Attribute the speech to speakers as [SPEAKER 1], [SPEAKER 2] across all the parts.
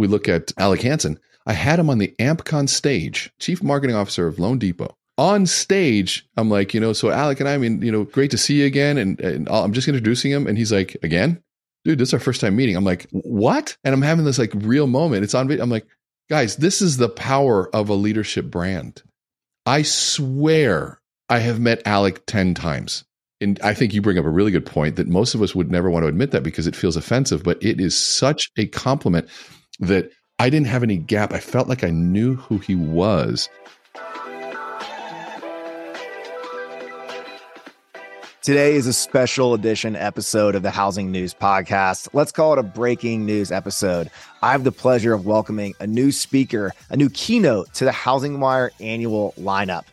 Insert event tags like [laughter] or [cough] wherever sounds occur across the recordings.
[SPEAKER 1] We look at Alec Hansen. I had him on the AmpCon stage, Chief Marketing Officer of Loan Depot. On stage, I'm like, you know, so Alec and I, I mean, you know, great to see you again. And, and I'm just introducing him. And he's like, again? Dude, this is our first time meeting. I'm like, what? And I'm having this like real moment. It's on video. I'm like, guys, this is the power of a leadership brand. I swear I have met Alec 10 times. And I think you bring up a really good point that most of us would never want to admit that because it feels offensive, but it is such a compliment that I didn't have any gap. I felt like I knew who he was.
[SPEAKER 2] Today is a special edition episode of the Housing News Podcast. Let's call it a breaking news episode. I have the pleasure of welcoming a new speaker, a new keynote to the HousingWire annual lineup.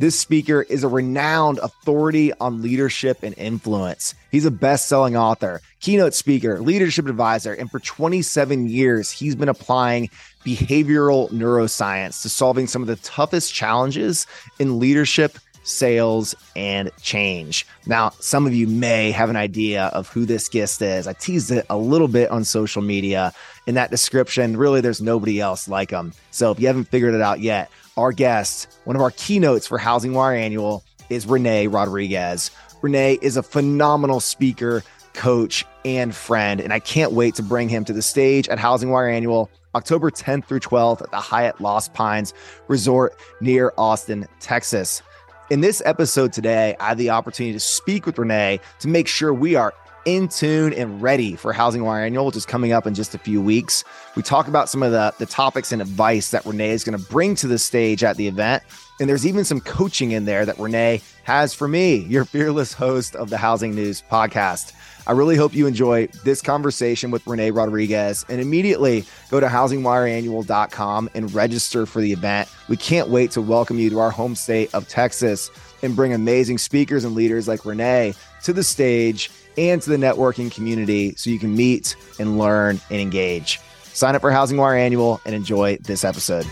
[SPEAKER 2] This speaker is a renowned authority on leadership and influence. He's a best selling author, keynote speaker, leadership advisor, and for 27 years, he's been applying behavioral neuroscience to solving some of the toughest challenges in leadership sales, and change. Now, some of you may have an idea of who this guest is. I teased it a little bit on social media. In that description, really, there's nobody else like him. So if you haven't figured it out yet, our guest, one of our keynotes for HousingWire Annual, is René Rodriguez. René is a phenomenal speaker, coach, and friend, and I can't wait to bring him to the stage at HousingWire Annual October 10th through 12th at the Hyatt Lost Pines Resort near Austin, Texas. In this episode today, I had the opportunity to speak with René to make sure we are in tune and ready for HousingWire Annual, which is coming up in just a few weeks. We talk about some of the, the topics and advice that René is going to bring to the stage at the event. And there's even some coaching in there that René has for me, your fearless host of the Housing News podcast. I really hope you enjoy this conversation with René Rodriguez and immediately go to housingwireannual.com and register for the event. We can't wait to welcome you to our home state of Texas and bring amazing speakers and leaders like René to the stage and to the networking community so you can meet and learn and engage. Sign up for HousingWire Annual and enjoy this episode.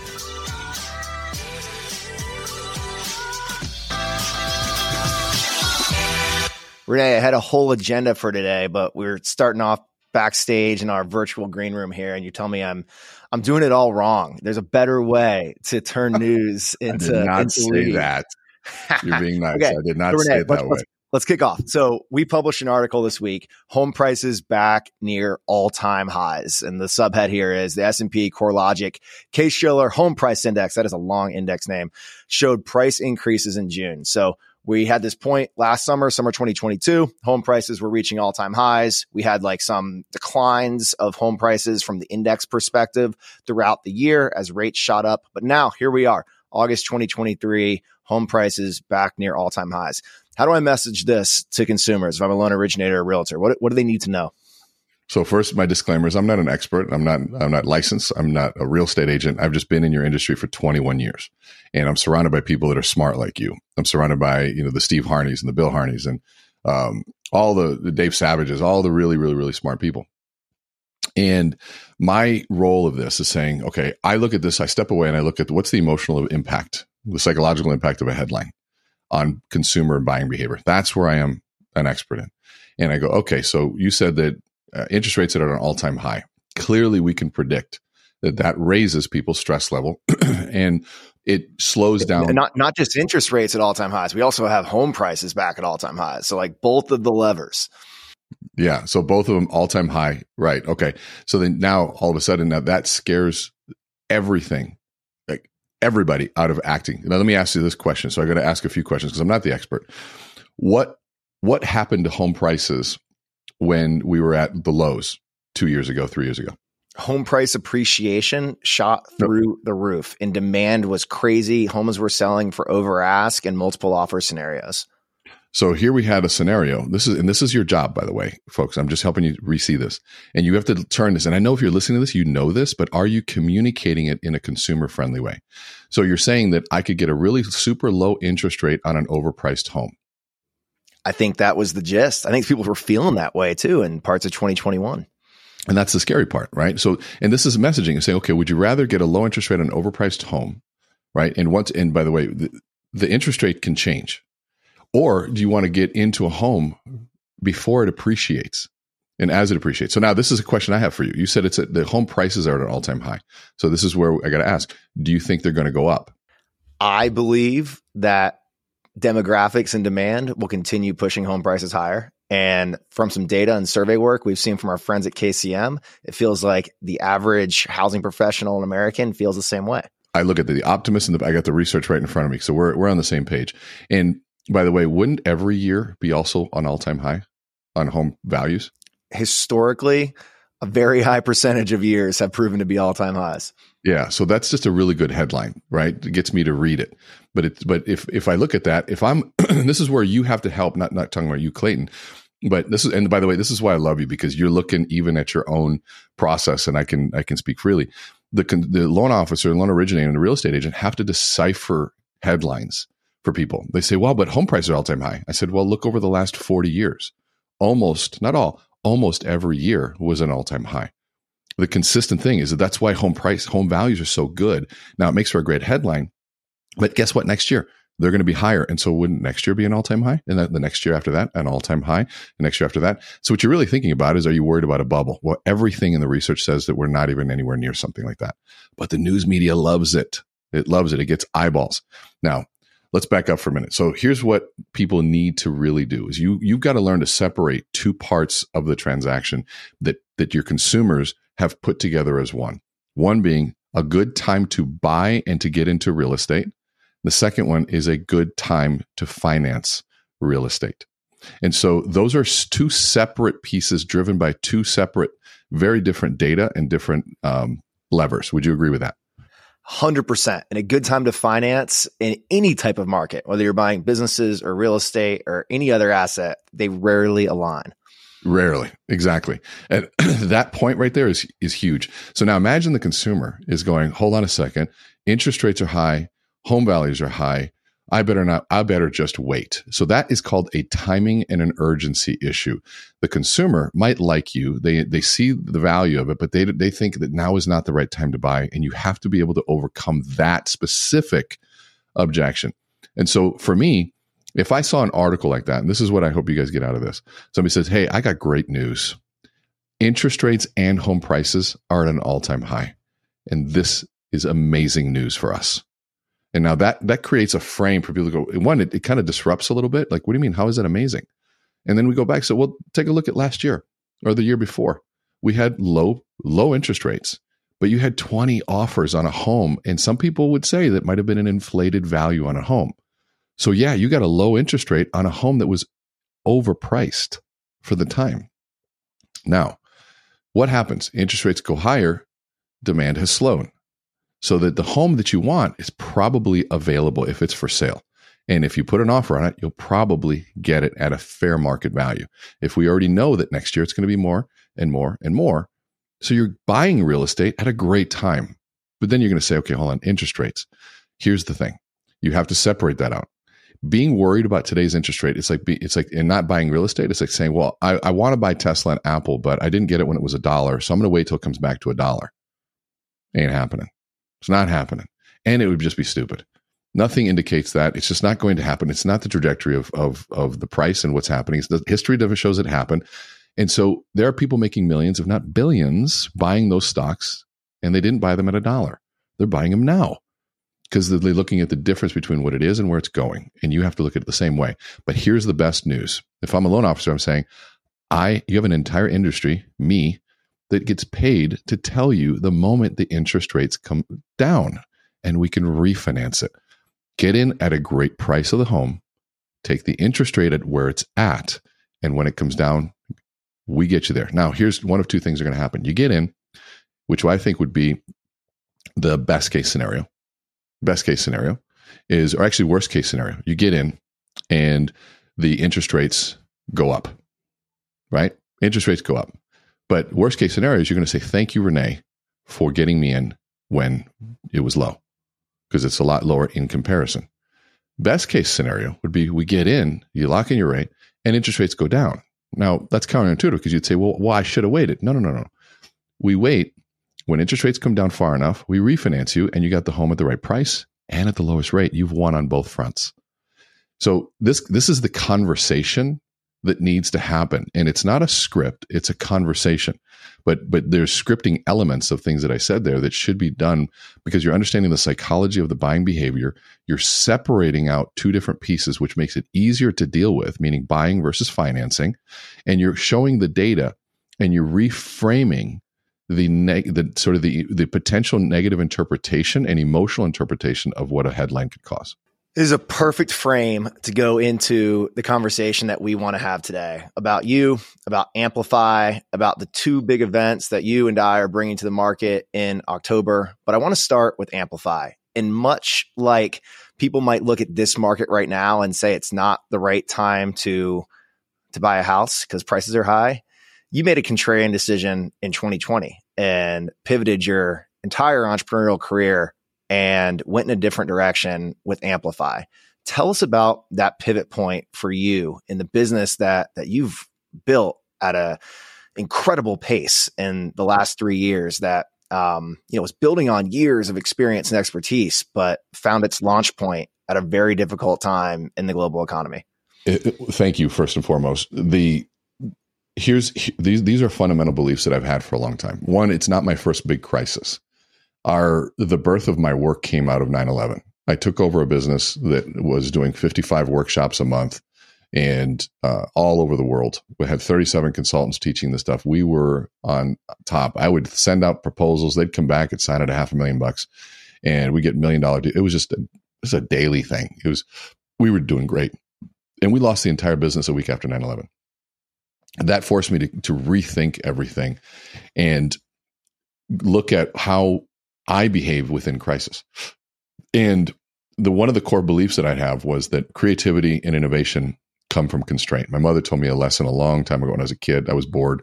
[SPEAKER 2] René, I had a whole agenda for today, but we're starting off backstage in our virtual green room here, and you tell me I'm I'm doing it all wrong. There's a better way to turn [laughs] news into.
[SPEAKER 1] I did not
[SPEAKER 2] into
[SPEAKER 1] say
[SPEAKER 2] lead.
[SPEAKER 1] that. You're being [laughs] nice.
[SPEAKER 2] Okay,
[SPEAKER 1] I did not
[SPEAKER 2] so
[SPEAKER 1] say
[SPEAKER 2] René,
[SPEAKER 1] it
[SPEAKER 2] let's,
[SPEAKER 1] that way.
[SPEAKER 2] let's, let's kick off. So we published an article this week: home prices back near all-time highs, and the subhead here is the S&P CoreLogic Case-Shiller Home Price Index. That is a long index name. Showed price increases in June. So we had this point last summer, summer 2022. Home prices were reaching all time highs. We had like some declines of home prices from the index perspective throughout the year as rates shot up. But now here we are, August 2023, home prices back near all time highs. How do I message this to consumers if I'm a loan originator or realtor? What, what do they need to know?
[SPEAKER 1] So first, my disclaimers: I'm not an expert. I'm not. I'm not licensed. I'm not a real estate agent. I've just been in your industry for 21 years, and I'm surrounded by people that are smart like you. I'm surrounded by you know the Steve Harneys and the Bill Harneys and um, all the, the Dave Savages, all the really, really, really smart people. And my role of this is saying, okay, I look at this, I step away and I look at what's the emotional impact, the psychological impact of a headline on consumer buying behavior. That's where I am an expert in. And I go, okay, so you said that uh, interest rates are at an all time high. Clearly, we can predict that that raises people's stress level [clears throat] and it slows down.
[SPEAKER 2] Not not just interest rates at all time highs. We also have home prices back at all time highs. So like both of the levers.
[SPEAKER 1] Yeah. So both of them all time high. Right. Okay. So then now all of a sudden now that scares everything, everybody out of acting. Now let me ask you this question. So I got to ask a few questions because I'm not the expert. What what happened to home prices when we were at the lows two years ago, three years ago?
[SPEAKER 2] Home price appreciation shot through the roof and demand was crazy. Homes were selling for over ask and multiple offer scenarios.
[SPEAKER 1] So here we had a scenario. This is, and this is your job, by the way, folks. I'm just helping you re-see this. And you have to turn this. And I know if you're listening to this, you know this, but are you communicating it in a consumer friendly way? So you're saying that I could get a really super low interest rate on an overpriced home.
[SPEAKER 2] I think that was the gist. I think people were feeling that way too in parts of 2021.
[SPEAKER 1] And that's the scary part, right? So, and this is messaging and saying, okay, would you rather get a low interest rate on an overpriced home, right? And once, and by the way, the, the interest rate can change or do you want to get into a home before it appreciates and as it appreciates? So now this is a question I have for you. You said it's a, the home prices are at an all time high. So this is where I got to ask do you think they're going to go up?
[SPEAKER 2] I believe that demographics and demand will continue pushing home prices higher. And from some data and survey work we've seen from our friends at KCM, it feels like the average housing professional in American feels the same way.
[SPEAKER 1] I look at the, the optimist and the, I got the research right in front of me. So we're, we're on the same page. And by the way, wouldn't every year be also an all time high on home values?
[SPEAKER 2] Historically, a very high percentage of years have proven to be all time highs.
[SPEAKER 1] Yeah, so that's just a really good headline, right? It gets me to read it. But it's but if if I look at that, if I'm, [clears throat] this is where you have to help. Not not talking about you, Clayton, but this is and by the way, this is why I love you because you're looking even at your own process, and I can I can speak freely. The the loan officer, loan originator, and the real estate agent have to decipher headlines for people. They say, well, but home prices are all time high. I said, well, look over the last 40 years. Almost, not all, almost every year was an all time high. The consistent thing is that that's why home price, home values are so good. Now it makes for a great headline, but guess what? Next year, they're going to be higher. And so wouldn't next year be an all time high? And the next year after that, an all time high. The next year after that. So what you're really thinking about is, are you worried about a bubble? Well, everything in the research says that we're not even anywhere near something like that. But the news media loves it. It loves it. It gets eyeballs. Now, let's back up for a minute. So here's what people need to really do is you you've got to learn to separate two parts of the transaction that that your consumers have put together as one. One being a good time to buy and to get into real estate. The second one is a good time to finance real estate. And so those are two separate pieces driven by two separate, very different data and different um, levers. Would you agree with that?
[SPEAKER 2] 100% and a good time to finance in any type of market, whether you're buying businesses or real estate or any other asset, they rarely align.
[SPEAKER 1] Rarely. Exactly. And [clears throat] that point right there is, is huge. So now imagine the consumer is going, hold on a second. Interest rates are high. Home values are high. I better not, I better just wait. So that is called a timing and an urgency issue. The consumer might like you. They, they see the value of it, but they, they think that now is not the right time to buy. And you have to be able to overcome that specific objection. And so for me, if I saw an article like that, and this is what I hope you guys get out of this somebody says, Hey, I got great news. Interest rates and home prices are at an all time high. And this is amazing news for us. And now that that creates a frame for people to go. One, it, it kind of disrupts a little bit. Like, what do you mean? How is that amazing? And then we go back. So, we'll take a look at last year or the year before. We had low low interest rates, but you had 20 offers on a home, and some people would say that might have been an inflated value on a home. So, yeah, you got a low interest rate on a home that was overpriced for the time. Now, what happens? Interest rates go higher, demand has slowed so that the home that you want is probably available if it's for sale. And if you put an offer on it, you'll probably get it at a fair market value. If we already know that next year it's going to be more and more and more, so you're buying real estate at a great time. But then you're going to say, okay, hold on, interest rates. Here's the thing. You have to separate that out. Being worried about today's interest rate, it's like it's like and not buying real estate. It's like saying, well, I, I want to buy Tesla and Apple, but I didn't get it when it was a dollar, so I'm going to wait till it comes back to a dollar. Ain't happening. It's not happening. And it would just be stupid. Nothing indicates that. It's just not going to happen. It's not the trajectory of, of, of the price and what's happening. It's the history of never shows it happen. And so there are people making millions, if not billions, buying those stocks, and they didn't buy them at a dollar. They're buying them now because they're looking at the difference between what it is and where it's going. And you have to look at it the same way. But here's the best news. If I'm a loan officer, I'm saying, I you have an entire industry, me, that gets paid to tell you the moment the interest rates come down and we can refinance it. Get in at a great price of the home, take the interest rate at where it's at, and when it comes down, we get you there. Now, here's one of two things are going to happen. You get in, which I think would be the best case scenario. Best case scenario is, or actually worst case scenario, you get in and the interest rates go up, right? Interest rates go up. But worst case scenario is you're going to say, thank you, René, for getting me in when it was low, because it's a lot lower in comparison. Best case scenario would be we get in, you lock in your rate, and interest rates go down. Now, that's counterintuitive because you'd say, well, why well, I should have waited. No, no, no, no. We wait. When interest rates come down far enough, we refinance you and you got the home at the right price and at the lowest rate. You've won on both fronts. So this this is the conversation that needs to happen. And it's not a script it's a conversation. But but there's scripting elements of things that i said there that should be done because you're understanding the psychology of the buying behavior. You're separating out two different pieces which makes it easier to deal with meaning buying versus financing. And you're showing the data and you're reframing the neg- the sort of the the potential negative interpretation and emotional interpretation of what a headline could cause
[SPEAKER 2] this is a perfect frame to go into the conversation that we want to have today about you, about Amplify, about the two big events that you and I are bringing to the market in October. But I want to start with Amplify. And much like people might look at this market right now and say it's not the right time to to buy a house because prices are high, you made a contrarian decision in 2020 and pivoted your entire entrepreneurial career and went in a different direction with Amplify. Tell us about that pivot point for you in the business that that you've built at a incredible pace in the last three years that um, you know was building on years of experience and expertise, but found its launch point at a very difficult time in the global economy.
[SPEAKER 1] Thank you, first and foremost. The here's these these are fundamental beliefs that I've had for a long time. One, it's not my first big crisis our the birth of my work came out of 9-11 i took over a business that was doing 55 workshops a month and uh, all over the world. We had 37 consultants teaching this stuff. We were on top. I would send out proposals. They'd come back and sign at a half a million bucks and we get million dollar it was just a, it was a daily thing. It was we were doing great. And we lost the entire business a week after 9-11 that forced me to, to rethink everything and look at how I behave within crisis. And the one of the core beliefs that I'd have was that creativity and innovation come from constraint. My mother told me a lesson a long time ago when I was a kid. I was bored,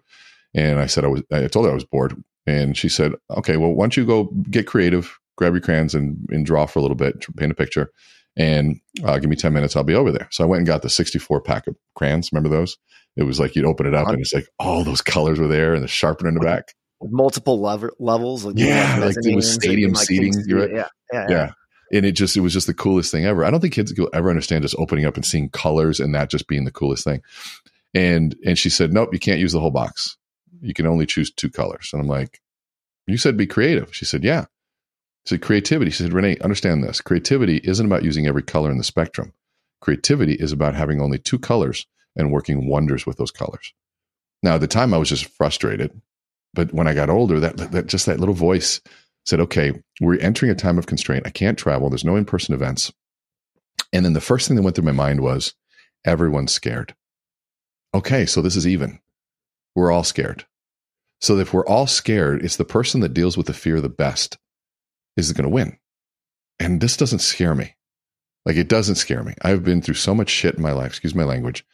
[SPEAKER 1] and I said I was. I told her I was bored, and she said, "Okay, well, why don't you go get creative, grab your crayons, and, and draw for a little bit, paint a picture, and uh, give me ten minutes. I'll be over there." So I went and got the sixty-four pack of crayons. Remember those? It was like you'd open it up, and it's like all those colors were there, and the sharpener in the back
[SPEAKER 2] multiple level, levels.
[SPEAKER 1] Like yeah, like it was stadium like seating. Right?
[SPEAKER 2] Yeah,
[SPEAKER 1] yeah, yeah, And it just it was just the coolest thing ever. I don't think kids will ever understand just opening up and seeing colors and that just being the coolest thing. And and she said, nope, you can't use the whole box. You can only choose two colors. And I'm like, you said be creative. She said, yeah. I said creativity. She said, René, understand this. Creativity isn't about using every color in the spectrum. Creativity is about having only two colors and working wonders with those colors. Now, at the time, I was just frustrated but when I got older, that, that just that little voice said, okay, we're entering a time of constraint. I can't travel. There's no in person events. And then the first thing that went through my mind was everyone's scared. Okay, so this is even. We're all scared. So if we're all scared, it's the person that deals with the fear the best is going to win. And this doesn't scare me. Like it doesn't scare me. I've been through so much shit in my life. Excuse my language.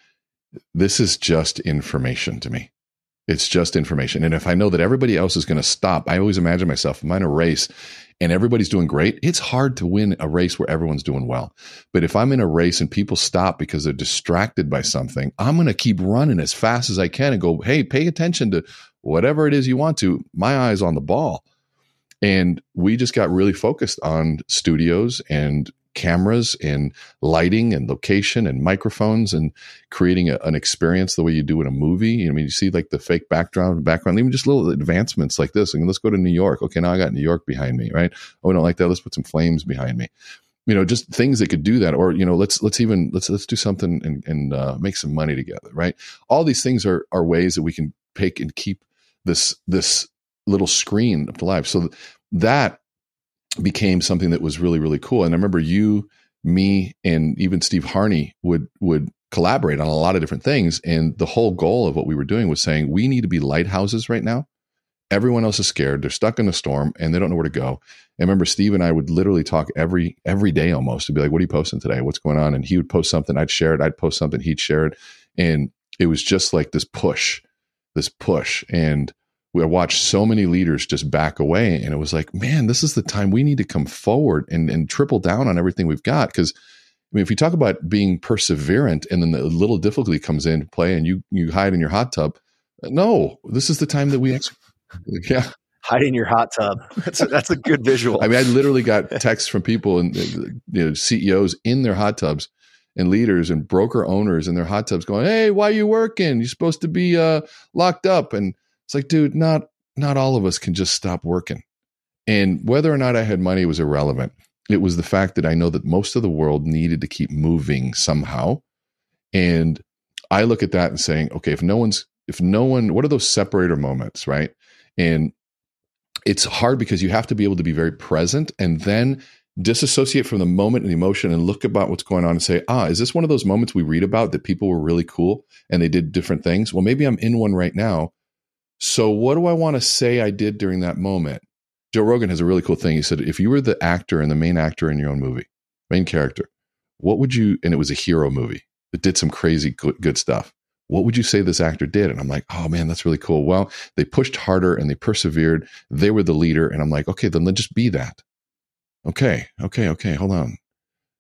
[SPEAKER 1] This is just information to me. It's just information. And if I know that everybody else is going to stop, I always imagine myself, I'm in a race and everybody's doing great, it's hard to win a race where everyone's doing well. But if I'm in a race and people stop because they're distracted by something, I'm going to keep running as fast as I can and go, hey, pay attention to whatever it is you want to. My eyes on the ball. And we just got really focused on studios and cameras and lighting and location and microphones and creating a, an experience the way you do in a movie. I mean, you see like the fake background, background, even just little advancements like this. And let's go to New York. Okay, now I got New York behind me, right? Oh, we don't like that. Let's put some flames behind me. You know, just things that could do that, or you know, let's let's even let's let's do something and, and uh, make some money together, right? All these things are are ways that we can pick and keep this this little screen up to life. So that became something that was really really cool. And I remember you, me, and even Steve Harney would would collaborate on a lot of different things. And the whole goal of what we were doing was saying we need to be lighthouses right now Everyone else is scared. They're stuck in the storm and they don't know where to go. And remember, Steve and I would literally talk every every day almost to be like, "What are you posting today? What's going on?" And he would post something, I'd share it. I'd post something, he'd share it, and it was just like this push, this push. And we watched so many leaders just back away, and it was like, man, this is the time we need to come forward and and triple down on everything we've got because. I mean, if you talk about being perseverant and then the little difficulty comes into play and you you hide in your hot tub, no, this is the time that we execute. [laughs] Yeah,
[SPEAKER 2] hide in your hot tub. That's a, that's a good visual.
[SPEAKER 1] I mean, I literally got texts from people and you know, CEOs in their hot tubs and leaders and broker owners in their hot tubs going, "Hey, why are you working? You're supposed to be uh, locked up." And it's like, dude, not not all of us can just stop working. And whether or not I had money was irrelevant. It was the fact that I know that most of the world needed to keep moving somehow. And I look at that and saying, okay, if no one's if no one, what are those separator moments, right? And it's hard because you have to be able to be very present and then disassociate from the moment and emotion and look about what's going on and say, ah, is this one of those moments we read about that people were really cool and they did different things? Well, maybe I'm in one right now. So what do I want to say I did during that moment? Joe Rogan has a really cool thing. He said, if you were the actor and the main actor in your own movie, main character, what would you, and it was a hero movie that did some crazy good, stuff what would you say this actor did? And I'm like, oh man, that's really cool. Well, they pushed harder and they persevered. They were the leader. And I'm like, okay, then let's just be that. Okay, okay, okay, hold on.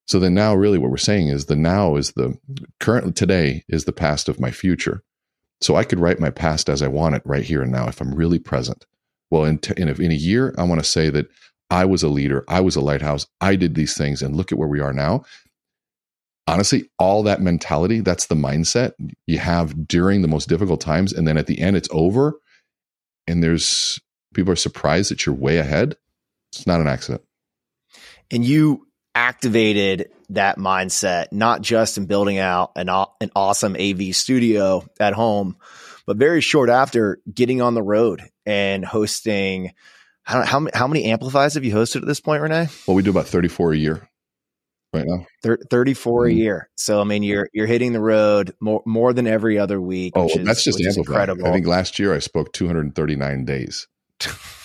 [SPEAKER 1] So then now, really, what we're saying is the now is the current today is the past of my future. So I could write my past as I want it right here and now if I'm really present. Well, in, t- in, a, in a year, I want to say that I was a leader, I was a lighthouse, I did these things, and look at where we are now honestly, all that mentality, that's the mindset you have during the most difficult times. And then at the end, it's over. And there's people are surprised that you're way ahead. It's not an accident.
[SPEAKER 2] And you activated that mindset, not just in building out an, an awesome AV studio at home, but very short after getting on the road and hosting. I don't how, how many amplifies have you hosted at this point, René?
[SPEAKER 1] Well, we do about 34 a year right now.
[SPEAKER 2] 34 mm-hmm. a year. So I mean you're you're hitting the road more more than every other week.
[SPEAKER 1] Oh, is, that's just incredible. I think last year I spoke 239 days. [laughs]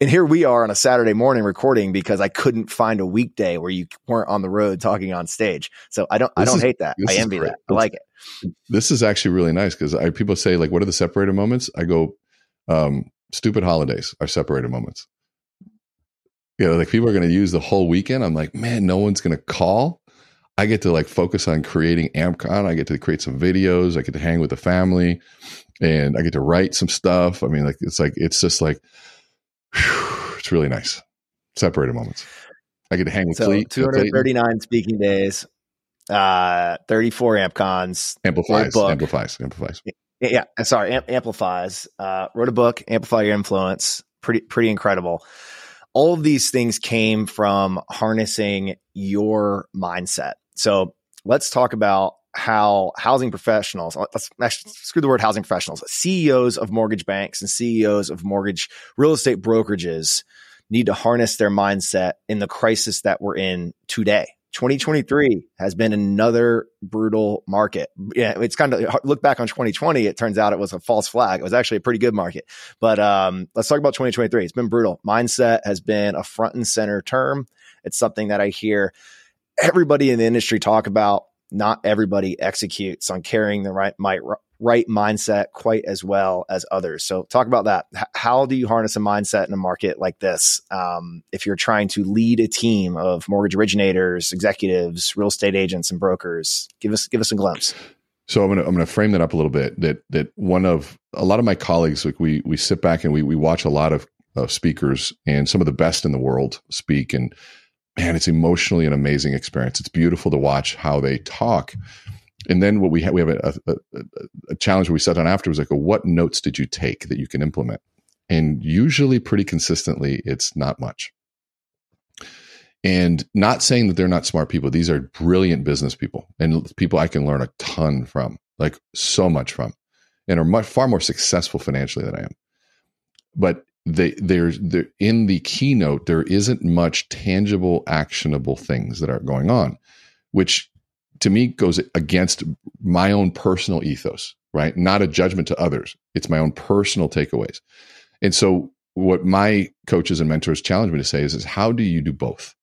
[SPEAKER 2] and here we are on a Saturday morning recording because I couldn't find a weekday where you weren't on the road talking on stage. So I don't this I don't is, hate that. I envy that. I like it.
[SPEAKER 1] This is actually really nice because people say like what are the separated moments? I go um, stupid holidays are separated moments you know, like people are going to use the whole weekend. I'm like, man, no one's going to call. I get to like focus on creating AmpCon. I get to create some videos. I get to hang with the family, and I get to write some stuff. I mean, like it's like it's just like whew, it's really nice. Separated moments. I get to hang with
[SPEAKER 2] so
[SPEAKER 1] Cleet,
[SPEAKER 2] 239 Clayton. speaking days, uh, 34 AmpCons,
[SPEAKER 1] amplifies, amplifies, amplifies.
[SPEAKER 2] Yeah, sorry, amplifies. Uh, wrote a book, Amplify Your Influence. Pretty, pretty incredible all of these things came from harnessing your mindset. So let's talk about how housing professionals, let's, let's screw the word housing professionals, CEOs of mortgage banks and CEOs of mortgage real estate brokerages need to harness their mindset in the crisis that we're in today. 2023 has been another brutal market. Yeah, it's kind of look back on 2020. It turns out it was a false flag. It was actually a pretty good market. But um, let's talk about 2023. It's been brutal. Mindset has been a front and center term. It's something that I hear everybody in the industry talk about. Not everybody executes on carrying the right might right mindset quite as well as others. So, talk about that. H- how do you harness a mindset in a market like this? Um, if you're trying to lead a team of mortgage originators, executives, real estate agents, and brokers, give us give us a glimpse.
[SPEAKER 1] So I'm gonna I'm gonna frame that up a little bit. That that one of a lot of my colleagues, like we we sit back and we we watch a lot of uh, speakers and some of the best in the world speak, and man, it's emotionally an amazing experience. It's beautiful to watch how they talk and then what we have we have a, a, a challenge where we sat down after was like, what notes did you take that you can implement? And usually, pretty consistently, it's not much. And not saying that they're not smart people; these are brilliant business people and people I can learn a ton from, like so much from, and are much far more successful financially than I am. But they there's there in the keynote there isn't much tangible, actionable things that are going on, which to me goes against my own personal ethos, right? Not a judgment to others. It's my own personal takeaways. And so what my coaches and mentors challenge me to say is, is how do you do both?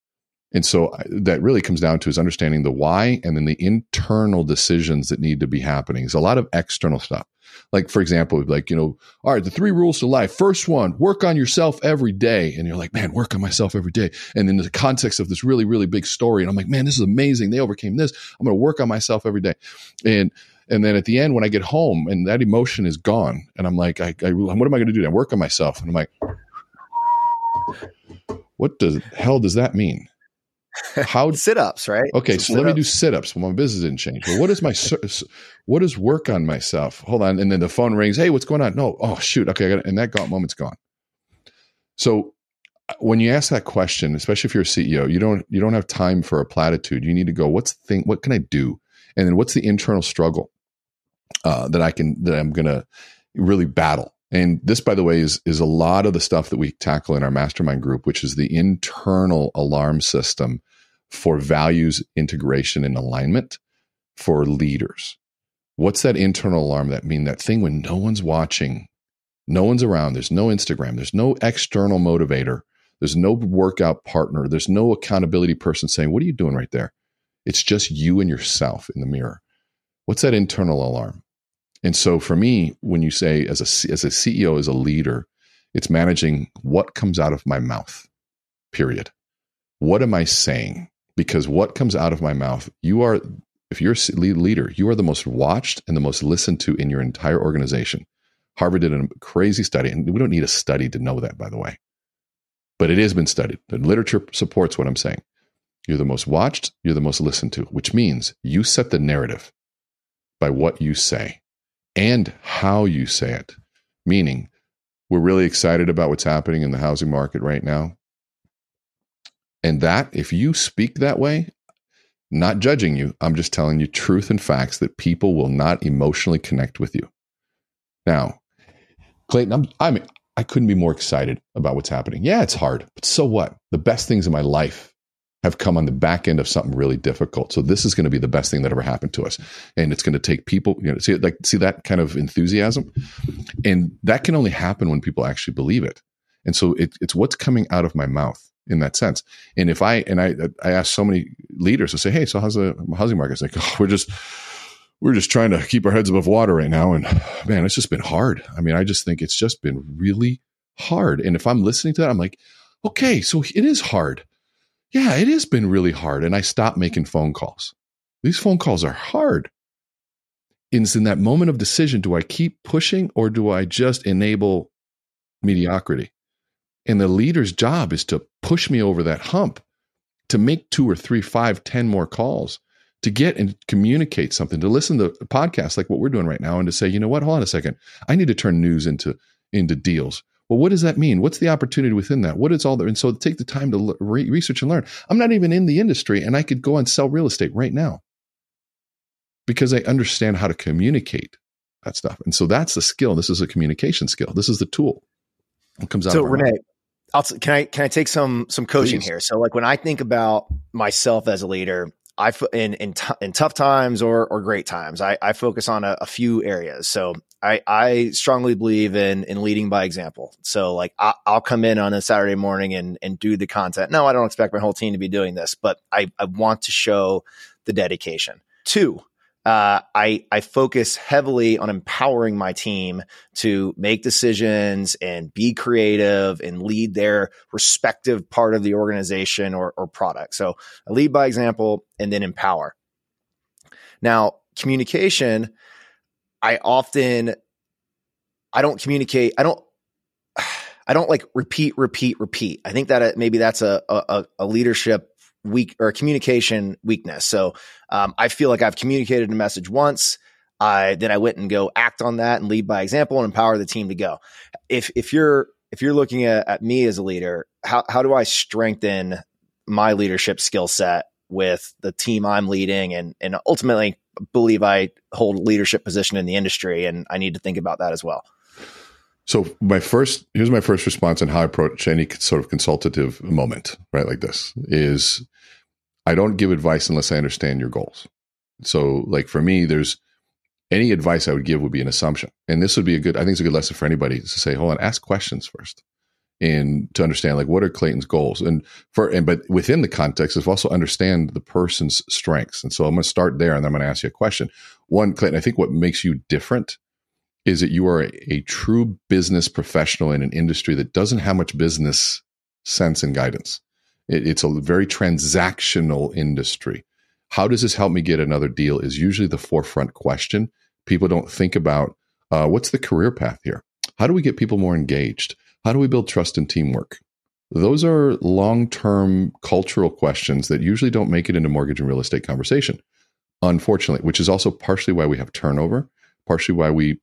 [SPEAKER 1] And so that really comes down to is understanding the why and then the internal decisions that need to be happening. It's a lot of external stuff. Like, for example, like, you know, all right, the three rules to life. First one, work on yourself every day. And you're like, man, work on myself every day. And in the context of this really, really big story, and I'm like, man, this is amazing. They overcame this. I'm going to work on myself every day. And, and then at the end, when I get home and that emotion is gone, and I'm like, I, I what am I going to do? I work on myself. And I'm like, what the hell does that mean?
[SPEAKER 2] How [laughs] sit ups, right?
[SPEAKER 1] Okay, so, so let me do sit ups. Well, my business didn't change. Well, what is my what is work on myself? Hold on, and then the phone rings. Hey, what's going on? No, oh shoot. Okay, I got it. and that got, moment's gone. So uh, when you ask that question, especially if you're a CEO, you don't you don't have time for a platitude. You need to go. What's the thing? What can I do? And then what's the internal struggle uh, that I can that I'm going to really battle? And this, by the way, is is a lot of the stuff that we tackle in our mastermind group, which is the internal alarm system for values integration and alignment for leaders. What's that internal alarm that mean that thing when no one's watching, no one's around, there's no Instagram, there's no external motivator, there's no workout partner, there's no accountability person saying, "What are you doing right there?" It's just you and yourself in the mirror. What's that internal alarm? And so for me, when you say as a, as a CEO, as a leader, it's managing what comes out of my mouth, period. What am I saying? Because what comes out of my mouth, you are, if you're a leader, you are the most watched and the most listened to in your entire organization. Harvard did a crazy study, and we don't need a study to know that, by the way. But it has been studied. The literature supports what I'm saying. You're the most watched, you're the most listened to, which means you set the narrative by what you say and how you say it. Meaning, we're really excited about what's happening in the housing market right now. And that, if you speak that way, not judging you, I'm just telling you truth and facts that people will not emotionally connect with you. Now, Clayton, I'm, I'm I couldn't be more excited about what's happening. Yeah, it's hard, but so what? The best things in my life have come on the back end of something really difficult. So this is going to be the best thing that ever happened to us. And it's going to take people, you know, see like see that kind of enthusiasm. And that can only happen when people actually believe it. And so it, it's what's coming out of my mouth in that sense. And if I and I I ask so many leaders to say, hey, so how's the housing market? It's like, oh, we're just we're just trying to keep our heads above water right now. And man, it's just been hard. I mean, I just think it's just been really hard. And if I'm listening to that, I'm like, okay, so it is hard yeah, it has been really hard. And I stopped making phone calls. These phone calls are hard. It's in that moment of decision do I keep pushing or do I just enable mediocrity? And the leader's job is to push me over that hump, to make two or three, five, ten more calls, to get and communicate something, to listen to podcasts like what we're doing right now, and to say, you know what, hold on a second. I need to turn news into into deals. Well, what does that mean? What's the opportunity within that? What is all there? And so take the time to re- research and learn. I'm not even in the industry and I could go and sell real estate right now because I understand how to communicate that stuff. And so that's the skill. This is a communication skill. This is the tool. It comes out.
[SPEAKER 2] So René, I'll, can I can I take some some coaching Please. here? So like when I think about myself as a leader, I in in, t- in tough times or or great times, I, I focus on a, a, few areas. So I I strongly believe in in leading by example. So like I, will come in on a Saturday morning and and do the content. No, I don't expect my whole team to be doing this, but I I want to show the dedication. Two, uh, I I focus heavily on empowering my team to make decisions and be creative and lead their respective part of the organization or, or product. So I lead by example and then empower. Now, communication, I often I don't communicate. I don't. I don't like repeat, repeat, repeat. I think that uh, maybe that's a, a, a leadership weak or communication weakness. So um, I feel like I've communicated a message once. I then I went and go act on that and lead by example and empower the team to go. If if you're if you're looking at, at me as a leader, how how do I strengthen my leadership skill set with the team I'm leading and and ultimately believe I hold leadership position in the industry and I need to think about that as well.
[SPEAKER 1] So my first here's my first response on how I approach any sort of consultative moment, right? Like this is I don't give advice unless I understand your goals. So like for me, there's any advice I would give would be an assumption. And this would be a good, I think it's a good lesson for anybody to say, hold on, ask questions first and to understand like what are Clayton's goals and for and but within the context of also understand the person's strengths. And so I'm going to start there and I'm going to ask you a question. One, Clayton, I think what makes you different is that you are a, a true business professional in an industry that doesn't have much business sense and guidance. It, it's a very transactional industry. How does this help me get another deal? Is usually the forefront question. People don't think about uh, what's the career path here. How do we get people more engaged? How do we build trust and teamwork? Those are long term cultural questions that usually don't make it into mortgage and real estate conversation, unfortunately, which is also partially why we have turnover, partially why we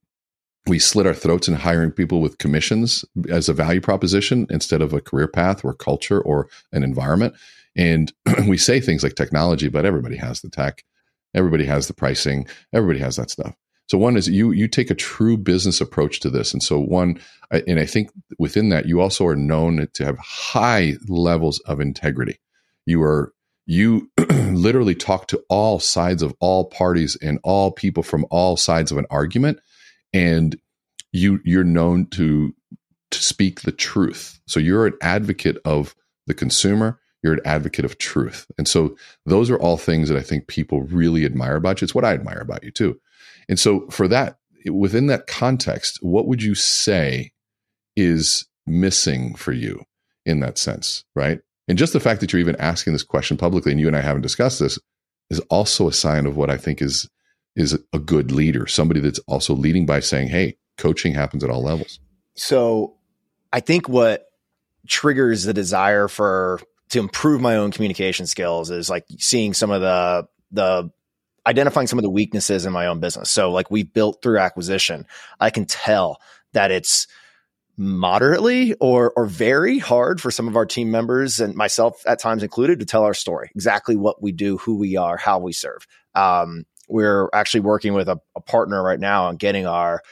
[SPEAKER 1] we slit our throats in hiring people with commissions as a value proposition instead of a career path or culture or an environment. And [clears throat] we say things like technology, but everybody has the tech, everybody has the pricing, everybody has that stuff. So one is you you take a true business approach to this, and so one, and I think within that you also are known to have high levels of integrity. You are you [clears throat] literally talk to all sides of all parties and all people from all sides of an argument and you you're known to to speak the truth. So you're an advocate of the consumer. You're an advocate of truth, and so those are all things that I think people really admire about you. It's what I admire about you too. And so for that, within that context, what would you say is missing for you in that sense, right? And just the fact that you're even asking this question publicly, and you and I haven't discussed this, is also a sign of what I think is is a good leader, somebody that's also leading by saying, "Hey, coaching happens at all levels."
[SPEAKER 2] So, I think what triggers the desire for to improve my own communication skills is like seeing some of the the identifying some of the weaknesses in my own business. So, like we built through acquisition, I can tell that it's moderately or or very hard for some of our team members and myself at times included to tell our story exactly what we do who we are how we serve. Um, we're actually working with a, a partner right now on getting our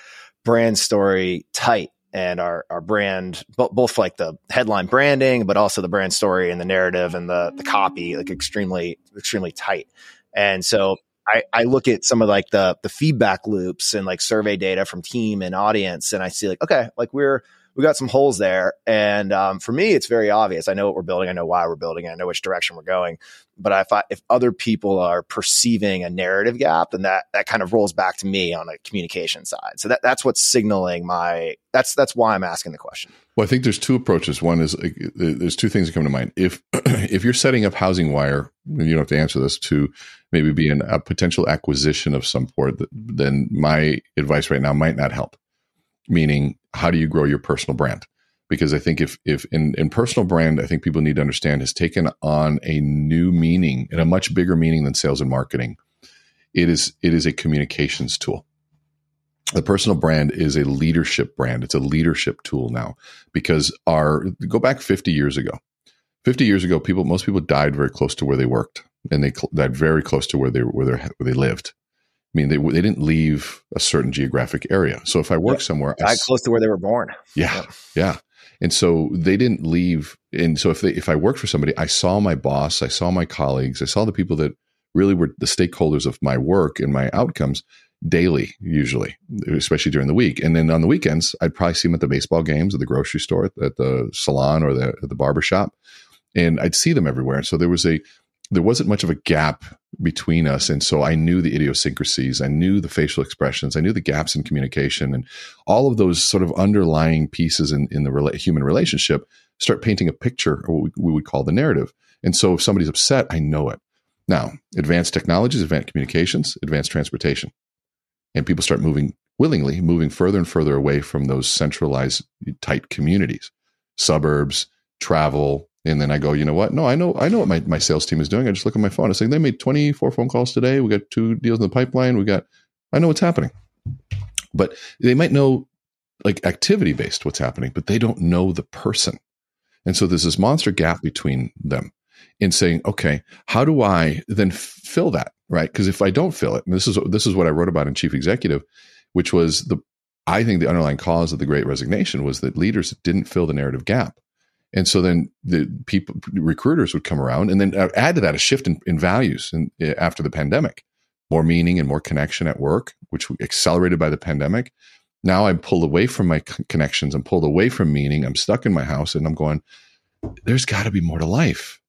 [SPEAKER 2] brand story tight and our our brand both like the headline branding but also the brand story and the narrative and the the copy like extremely extremely tight. And so I, I look at some of like the the feedback loops and like survey data from team and audience and I see like okay like we're we got some holes there. And um, for me, it's very obvious. I know what we're building. I know why we're building. I know which direction we're going. But if I, if other people are perceiving a narrative gap, then that that kind of rolls back to me on a communication side. So that that's what's signaling my. That's that's why I'm asking the question.
[SPEAKER 1] Well, I think there's two approaches. One is uh, there's two things that come to mind. If [clears throat] if you're setting up HousingWire, and you don't have to answer this to maybe be an, a potential acquisition of some sort. Then my advice right now might not help meaning how do you grow your personal brand? Because I think if if in, in personal brand, I think people need to understand has taken on a new meaning and a much bigger meaning than sales and marketing. It is it is a communications tool. The personal brand is a leadership brand. It's a leadership tool now because our go back 50 years ago. 50 years ago, people most people died very close to where they worked and they died very close to where they where, where they lived. I mean, they they didn't leave a certain geographic area. So if I work yeah, somewhere,
[SPEAKER 2] I, close to where they were born.
[SPEAKER 1] Yeah, yeah, yeah, And so they didn't leave. And so if they if I worked for somebody, I saw my boss, I saw my colleagues, I saw the people that really were the stakeholders of my work and my outcomes daily, usually, especially during the week. And then on the weekends, I'd probably see them at the baseball games, at the grocery store, at the salon, or the at the barber shop, and I'd see them everywhere. And so there was a there wasn't much of a gap between us. And so I knew the idiosyncrasies, I knew the facial expressions, I knew the gaps in communication, and all of those sort of underlying pieces in, in the rela- human relationship start painting a picture of what we, we would call the narrative. And so if somebody's upset, I know it. Now, advanced technologies, advanced communications, advanced transportation. And people start moving willingly, moving further and further away from those centralized, tight communities, suburbs, travel, and then I go, you know what? No, I know, I know what my, my sales team is doing. I just look at my phone. It's like they made 24 phone calls today. We got two deals in the pipeline. We got, I know what's happening. But they might know like activity based what's happening, but they don't know the person. And so there's this monster gap between them in saying, okay, how do I then fill that? Right. Because if I don't fill it, and this is, this is what I wrote about in Chief Executive, which was the, I think the underlying cause of the great resignation was that leaders didn't fill the narrative gap. And so then the people, recruiters would come around and then uh, add to that a shift in, in values in, eh, after the pandemic. more meaning and more connection at work, which accelerated by the pandemic. Now I'm pulled away from my connections. I'm pulled away from meaning. I'm stuck in my house and I'm going, there's got to be more to life.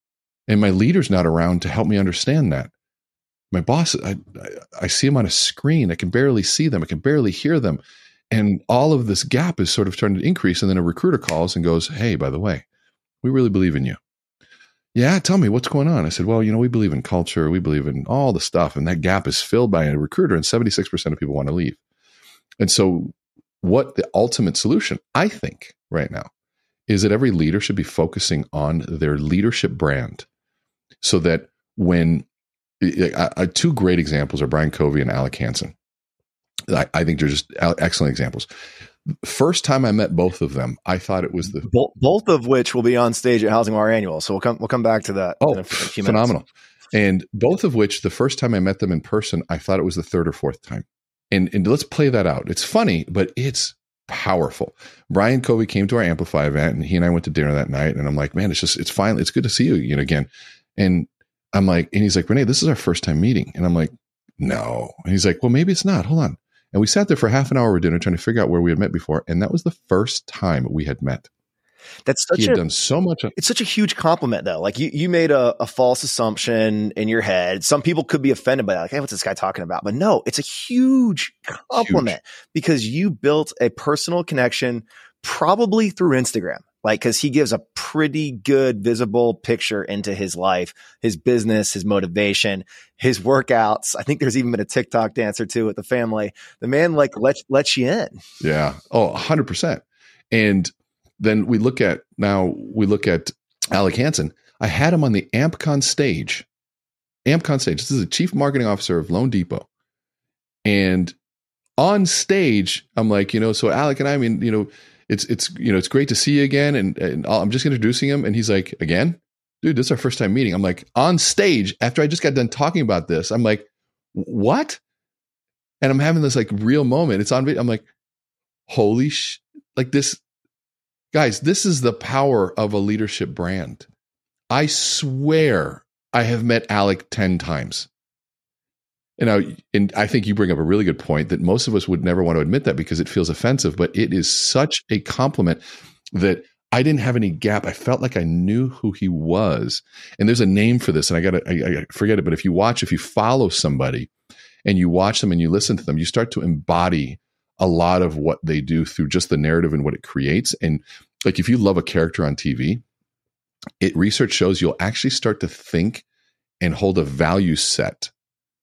[SPEAKER 1] And my leader's not around to help me understand that. My boss, I, I see him on a screen. I can barely see them. I can barely hear them. And all of this gap is sort of starting to increase. And then a recruiter calls and goes, Hey, by the way, we really believe in you. Yeah, tell me what's going on. I said, Well, you know, we believe in culture, we believe in all the stuff. And that gap is filled by a recruiter, and 76% of people want to leave. And so, what the ultimate solution, I think, right now, is that every leader should be focusing on their leadership brand so that when uh, two great examples are Brian Covey and Alec Hansen. I, I think they're just excellent examples. First time I met both of them, I thought it was the
[SPEAKER 2] both, both of which will be on stage at HousingWire Annual. So we'll come we'll come back to that.
[SPEAKER 1] Oh, phenomenal! And both of which, the first time I met them in person, I thought it was the third or fourth time. And and let's play that out. It's funny, but it's powerful. Brian Covey came to our Amplify event, and he and I went to dinner that night. And I'm like, man, it's just it's finally it's good to see you, you know, again. And I'm like, and he's like, René, this is our first time meeting. And I'm like, no. And he's like, well, maybe it's not. Hold on. And we sat there for half an hour with dinner trying to figure out where we had met before. And that was the first time we had met.
[SPEAKER 2] That's such
[SPEAKER 1] he had
[SPEAKER 2] a,
[SPEAKER 1] done so much.
[SPEAKER 2] It's such a huge compliment, though. Like you, you made a, a, false assumption in your head. Some people could be offended by that. Like, hey, what's this guy talking about? But no, it's a huge compliment huge. because you built a personal connection, probably through Instagram like because he gives a pretty good visible picture into his life his business his motivation his workouts. I think there's even been a tiktok dance or two with the family. The man like lets lets you in.
[SPEAKER 1] Yeah. Oh 100% and then we look at now we look at alec hansen. I had him on the AmpCon stage. AmpCon stage. This is the chief marketing officer of loanDepot. And on stage i'm like you know so alec and I mean you know it's it's you know it's great to see you again and, and i'm just introducing him and he's like again? Dude this is our first time meeting. I'm like on stage after i just got done talking about this i'm like what? And i'm having this like real moment. It's on video. i'm like holy sh like this guys this is the power of a leadership brand. I swear i have met alec 10 times you know, and I think you bring up a really good point that most of us would never want to admit that because it feels offensive, but it is such a compliment that I didn't have any gap. I felt like I knew who he was. And there's a name for this, and I got to I, I forget it. But if you watch, if you follow somebody and you watch them and you listen to them, you start to embody a lot of what they do through just the narrative and what it creates. And like if you love a character on TV, it research shows you'll actually start to think and hold a value set